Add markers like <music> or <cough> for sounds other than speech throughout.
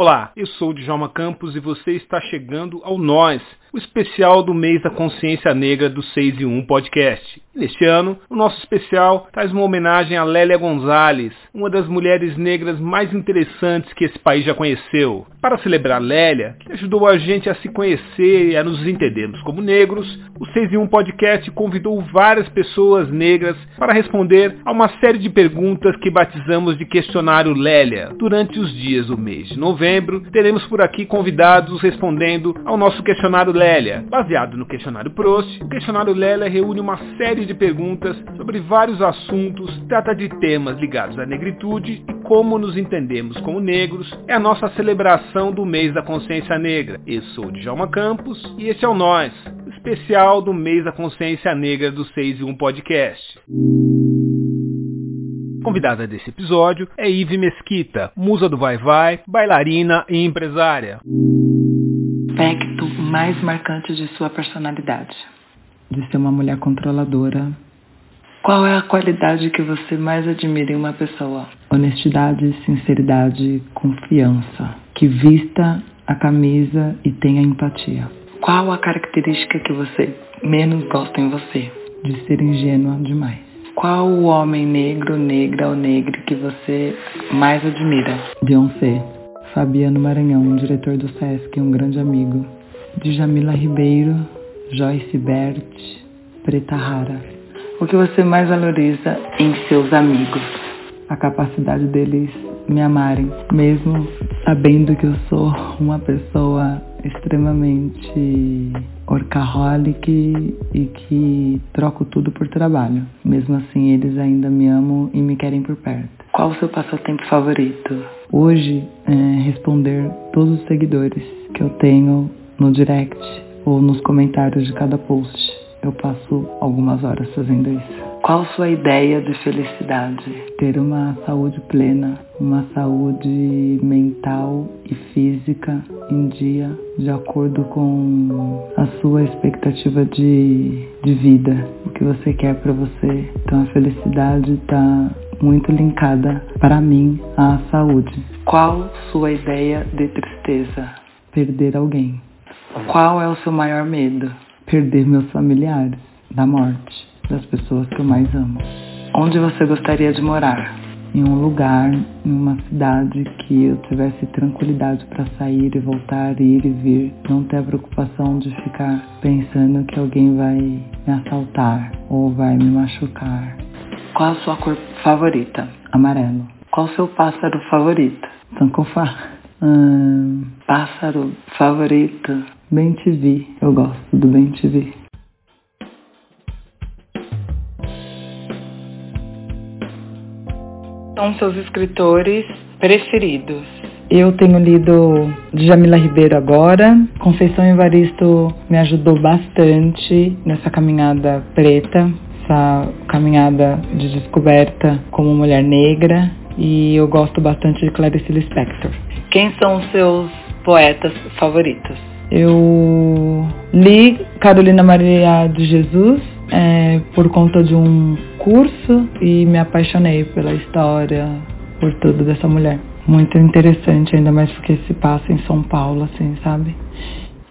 Olá, eu sou o Djalma Campos e você está chegando ao Nós, o especial do mês da consciência negra do 6 e 1 podcast. Neste ano, o nosso especial traz uma homenagem a Lélia Gonzalez, uma das mulheres negras mais interessantes que esse país já conheceu. Para celebrar Lélia, que ajudou a gente a se conhecer e a nos entendermos como negros, o 6 e 1 podcast convidou várias pessoas negras para responder a uma série de perguntas que batizamos de questionário Lélia. Durante os dias do mês de novembro, teremos por aqui convidados respondendo ao nosso questionário Lélia. Baseado no questionário Prost, o questionário Lélia reúne uma série de perguntas sobre vários assuntos, trata de temas ligados à negritude e como nos entendemos como negros. É a nossa celebração do mês da consciência negra. Eu sou Djalma Campos e esse é o Nós, especial do mês da consciência negra do 6 e 1 podcast. Convidada desse episódio é Ive Mesquita, musa do Vai Vai, bailarina e empresária aspecto mais marcante de sua personalidade? De ser uma mulher controladora. Qual é a qualidade que você mais admira em uma pessoa? Honestidade, sinceridade, confiança. Que vista a camisa e tenha empatia. Qual a característica que você menos gosta em você? De ser ingênua demais. Qual o homem negro, negra ou negre que você mais admira? Beyoncé. Fabiano Maranhão, diretor do SESC, um grande amigo. Djamila Ribeiro, Joyce Bert, Preta Rara. O que você mais valoriza em seus amigos? A capacidade deles me amarem, mesmo sabendo que eu sou uma pessoa extremamente orcaholic e que troco tudo por trabalho. Mesmo assim, eles ainda me amam e me querem por perto. Qual o seu passatempo favorito? Hoje, é responder todos os seguidores que eu tenho no direct ou nos comentários de cada post. Eu passo algumas horas fazendo isso. Qual sua ideia de felicidade? Ter uma saúde plena, uma saúde mental e física em dia, de acordo com a sua expectativa de, de vida, o que você quer para você. Então a felicidade está muito linkada para mim à saúde. Qual sua ideia de tristeza? Perder alguém. Qual é o seu maior medo? Perder meus familiares, da morte das pessoas que eu mais amo. Onde você gostaria de morar? Em um lugar, em uma cidade que eu tivesse tranquilidade para sair e voltar, ir e vir, não ter a preocupação de ficar pensando que alguém vai me assaltar ou vai me machucar. Qual a sua cor favorita? Amarelo. Qual o seu pássaro favorito? Sancofá. Hum, pássaro favorito? Bem TV. Eu gosto do Bem TV. são seus escritores preferidos? Eu tenho lido Djamila Ribeiro agora. Conceição Evaristo me ajudou bastante nessa caminhada preta, essa caminhada de descoberta como mulher negra. E eu gosto bastante de Clarice Lispector. Quem são os seus poetas favoritos? Eu li Carolina Maria de Jesus é, por conta de um curso e me apaixonei pela história, por tudo dessa mulher. Muito interessante, ainda mais porque se passa em São Paulo, assim, sabe?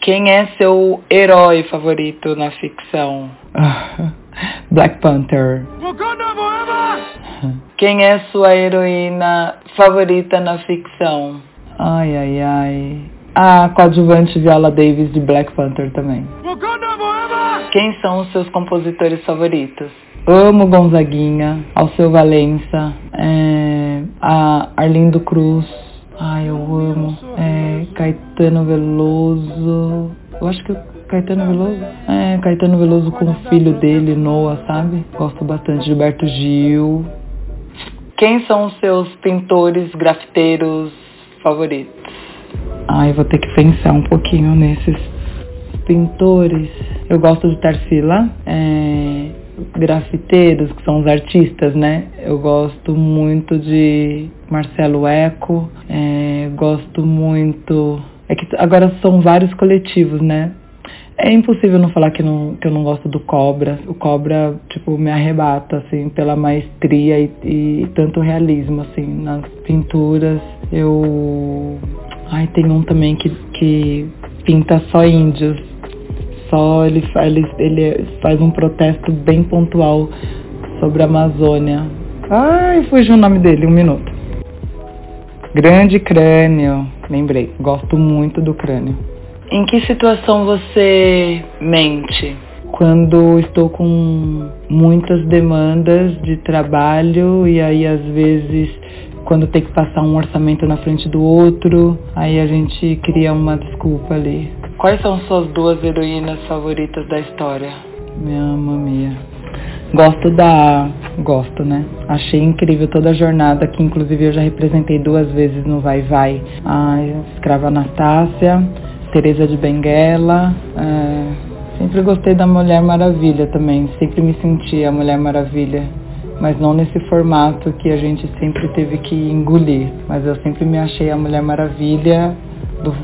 Quem é seu herói favorito na ficção? <laughs> Black Panther. Quem é sua heroína favorita na ficção? Ai, ai, ai. A coadjuvante Viola Davis de Black Panther também. Quem são os seus compositores favoritos? Amo Gonzaguinha, Alceu Valença, é, a Arlindo Cruz. Ai, eu amo. É, Caetano Veloso. Eu acho que Caetano Veloso? É, Caetano Veloso com o filho dele, Noah, sabe? Gosto bastante. Gilberto Gil. Quem são os seus pintores, grafiteiros favoritos? Ai, vou ter que pensar um pouquinho nesses pintores. Eu gosto de Tarsila. É, grafiteiros, que são os artistas, né? Eu gosto muito de Marcelo Eco, é, gosto muito. É que agora são vários coletivos, né? É impossível não falar que, não, que eu não gosto do Cobra. O Cobra, tipo, me arrebata, assim, pela maestria e, e tanto realismo, assim, nas pinturas. Eu Ai, tem um também que, que pinta só índios. Só ele, ele, ele faz um protesto bem pontual sobre a Amazônia. Ai, fugiu o nome dele, um minuto. Grande crânio, lembrei. Gosto muito do crânio. Em que situação você mente? Quando estou com muitas demandas de trabalho e aí às vezes quando tem que passar um orçamento na frente do outro, aí a gente cria uma desculpa ali. Quais são suas duas heroínas favoritas da história? Minha mamia. Gosto da. Gosto, né? Achei incrível toda a jornada, que inclusive eu já representei duas vezes no Vai Vai. A escrava Anastácia, Teresa de Benguela. É... Sempre gostei da Mulher Maravilha também. Sempre me senti a Mulher Maravilha mas não nesse formato que a gente sempre teve que engolir. Mas eu sempre me achei a Mulher Maravilha do,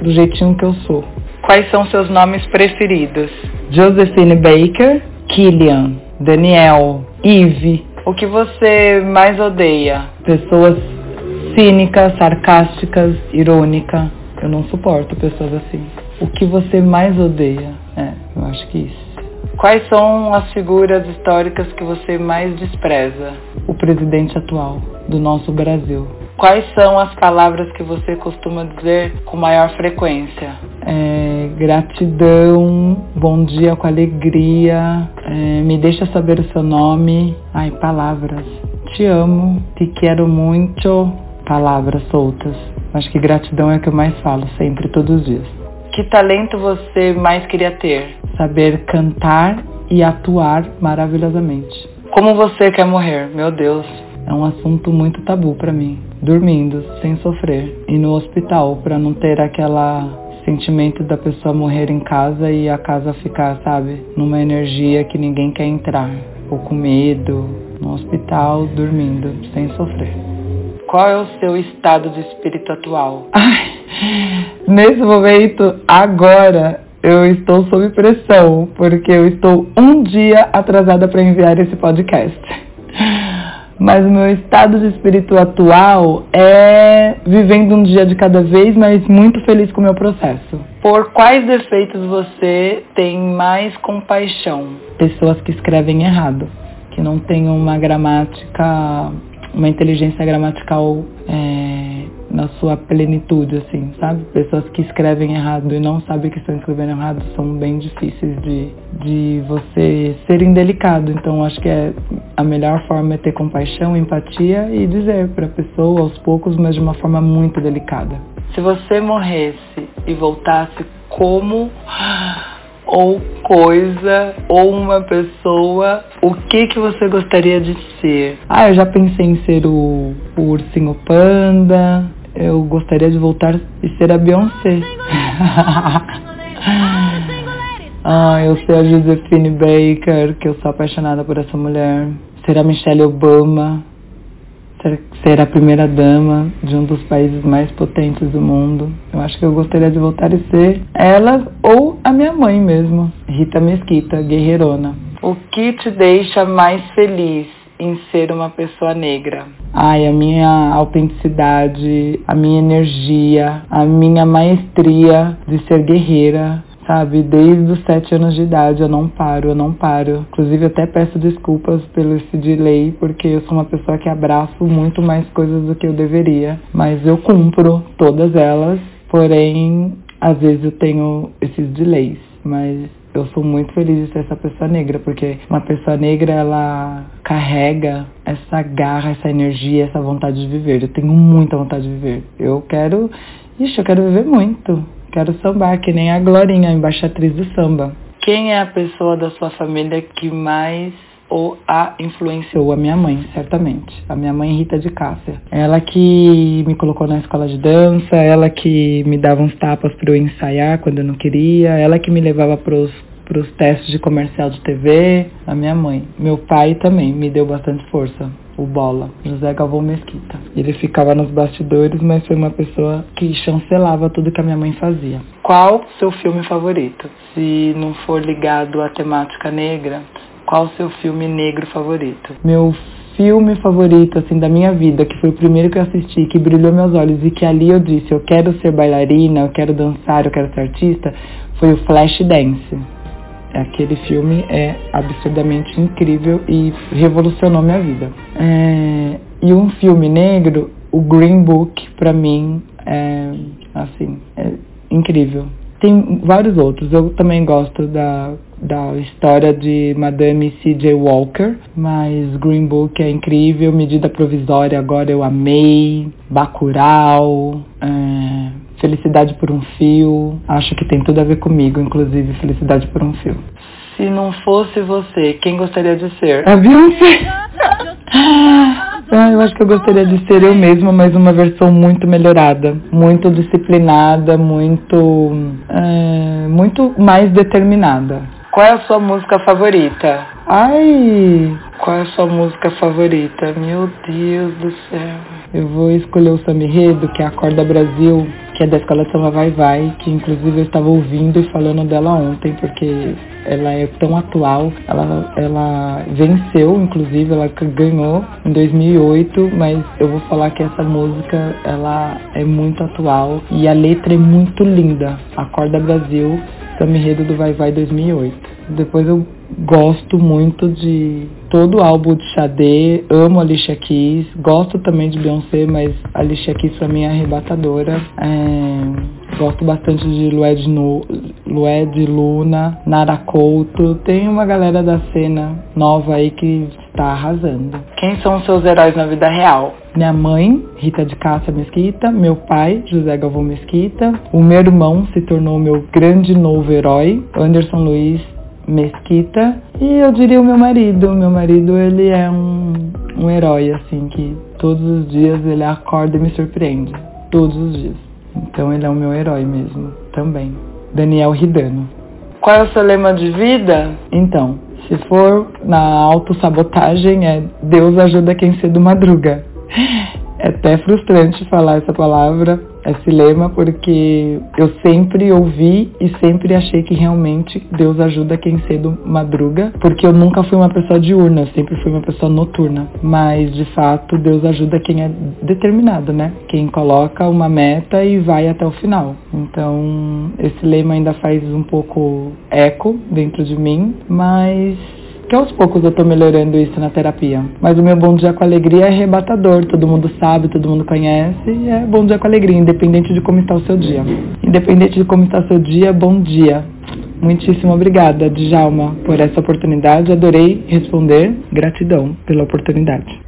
do jeitinho que eu sou. Quais são seus nomes preferidos? Josephine Baker, Killian, Daniel, Eve. O que você mais odeia? Pessoas cínicas, sarcásticas, irônicas. Eu não suporto pessoas assim. O que você mais odeia? É, eu acho que isso. Quais são as figuras históricas que você mais despreza? O presidente atual do nosso Brasil. Quais são as palavras que você costuma dizer com maior frequência? É, gratidão, bom dia com alegria, é, me deixa saber o seu nome. Ai, palavras. Te amo, te quero muito. Palavras soltas. Acho que gratidão é o que eu mais falo sempre, todos os dias. Que talento você mais queria ter? Saber cantar e atuar maravilhosamente. Como você quer morrer? Meu Deus, é um assunto muito tabu para mim. Dormindo, sem sofrer, e no hospital para não ter aquela sentimento da pessoa morrer em casa e a casa ficar, sabe, numa energia que ninguém quer entrar, ou com medo, no hospital, dormindo, sem sofrer. Qual é o seu estado de espírito atual? Ai, Nesse momento, agora, eu estou sob pressão, porque eu estou um dia atrasada para enviar esse podcast. Mas o meu estado de espírito atual é vivendo um dia de cada vez, mas muito feliz com o meu processo. Por quais defeitos você tem mais compaixão? Pessoas que escrevem errado, que não têm uma gramática, uma inteligência gramatical é, na sua plenitude, assim, sabe? Pessoas que escrevem errado e não sabem que estão escrevendo errado são bem difíceis de, de você ser indelicado. Então, acho que é, a melhor forma é ter compaixão, empatia e dizer para a pessoa aos poucos, mas de uma forma muito delicada. Se você morresse e voltasse como ou coisa ou uma pessoa, o que que você gostaria de ser? Ah, eu já pensei em ser o, o ursinho panda, eu gostaria de voltar e ser a Beyoncé. <laughs> ah, eu ser a Josephine Baker, que eu sou apaixonada por essa mulher. Ser a Michelle Obama. Ser, a primeira dama de um dos países mais potentes do mundo. Eu acho que eu gostaria de voltar e ser ela ou a minha mãe mesmo, Rita Mesquita, guerreirona. O que te deixa mais feliz? em ser uma pessoa negra. Ai, a minha autenticidade, a minha energia, a minha maestria de ser guerreira, sabe? Desde os sete anos de idade eu não paro, eu não paro. Inclusive até peço desculpas pelo esse delay, porque eu sou uma pessoa que abraço muito mais coisas do que eu deveria. Mas eu cumpro todas elas, porém, às vezes eu tenho esses delays. Mas eu sou muito feliz de ser essa pessoa negra, porque uma pessoa negra, ela carrega essa garra, essa energia, essa vontade de viver. Eu tenho muita vontade de viver. Eu quero, ixi, eu quero viver muito. Quero sambar, que nem a Glorinha, a embaixatriz do samba. Quem é a pessoa da sua família que mais ou a influenciou a minha mãe, certamente. A minha mãe Rita de Cássia. Ela que me colocou na escola de dança, ela que me dava uns tapas para eu ensaiar quando eu não queria, ela que me levava pros para os testes de comercial de TV, a minha mãe. Meu pai também me deu bastante força, o Bola, José Galvão Mesquita. Ele ficava nos bastidores, mas foi uma pessoa que chancelava tudo que a minha mãe fazia. Qual seu filme favorito? Se não for ligado à temática negra, qual seu filme negro favorito? Meu filme favorito, assim, da minha vida, que foi o primeiro que eu assisti, que brilhou meus olhos e que ali eu disse, eu quero ser bailarina, eu quero dançar, eu quero ser artista, foi o Flashdance. Aquele filme é absurdamente incrível e revolucionou minha vida. É, e um filme negro, o Green Book, para mim, é, assim, é incrível. Tem vários outros. Eu também gosto da, da história de Madame C.J. Walker, mas Green Book é incrível. Medida Provisória agora eu amei. Bacurau. É, Felicidade por um Fio. Acho que tem tudo a ver comigo, inclusive Felicidade por um Fio. Se não fosse você, quem gostaria de ser? A Beyoncé. <laughs> Ah, eu acho que eu gostaria de ser eu mesma, mas uma versão muito melhorada, muito disciplinada, muito, é, muito mais determinada. Qual é a sua música favorita? Ai, qual é a sua música favorita? Meu Deus do céu. Eu vou escolher o Samirredo, que é a Corda Brasil, que é da Escola de Samba Vai Vai, que inclusive eu estava ouvindo e falando dela ontem, porque ela é tão atual. Ela, ela venceu, inclusive, ela ganhou em 2008, mas eu vou falar que essa música ela é muito atual e a letra é muito linda. Acorda Brasil, Samba do Vai Vai 2008. Depois eu gosto muito de todo o álbum de Xadê, amo a Alicia Keys, gosto também de Beyoncé, mas a Alicia Keys pra mim é arrebatadora. É, gosto bastante de Lued, no, Lued Luna, Nara Couto, tem uma galera da cena nova aí que está arrasando. Quem são os seus heróis na vida real? Minha mãe, Rita de Cássia Mesquita, meu pai, José Galvão Mesquita, o meu irmão se tornou meu grande novo herói, Anderson Luiz Mesquita e eu diria o meu marido. Meu marido ele é um, um herói assim que todos os dias ele acorda e me surpreende, todos os dias. Então ele é o meu herói mesmo, também. Daniel Ridano. Qual é o seu lema de vida? Então, se for na autossabotagem é Deus ajuda quem cedo madruga. <laughs> É até frustrante falar essa palavra, esse lema, porque eu sempre ouvi e sempre achei que realmente Deus ajuda quem cedo madruga, porque eu nunca fui uma pessoa diurna, eu sempre fui uma pessoa noturna. Mas de fato, Deus ajuda quem é determinado, né? Quem coloca uma meta e vai até o final. Então, esse lema ainda faz um pouco eco dentro de mim, mas que aos poucos eu tô melhorando isso na terapia. Mas o meu Bom Dia com Alegria é arrebatador, todo mundo sabe, todo mundo conhece, e é Bom Dia com Alegria, independente de como está o seu dia. Independente de como está o seu dia, bom dia. Muitíssimo obrigada, Djalma, por essa oportunidade. Adorei responder. Gratidão pela oportunidade.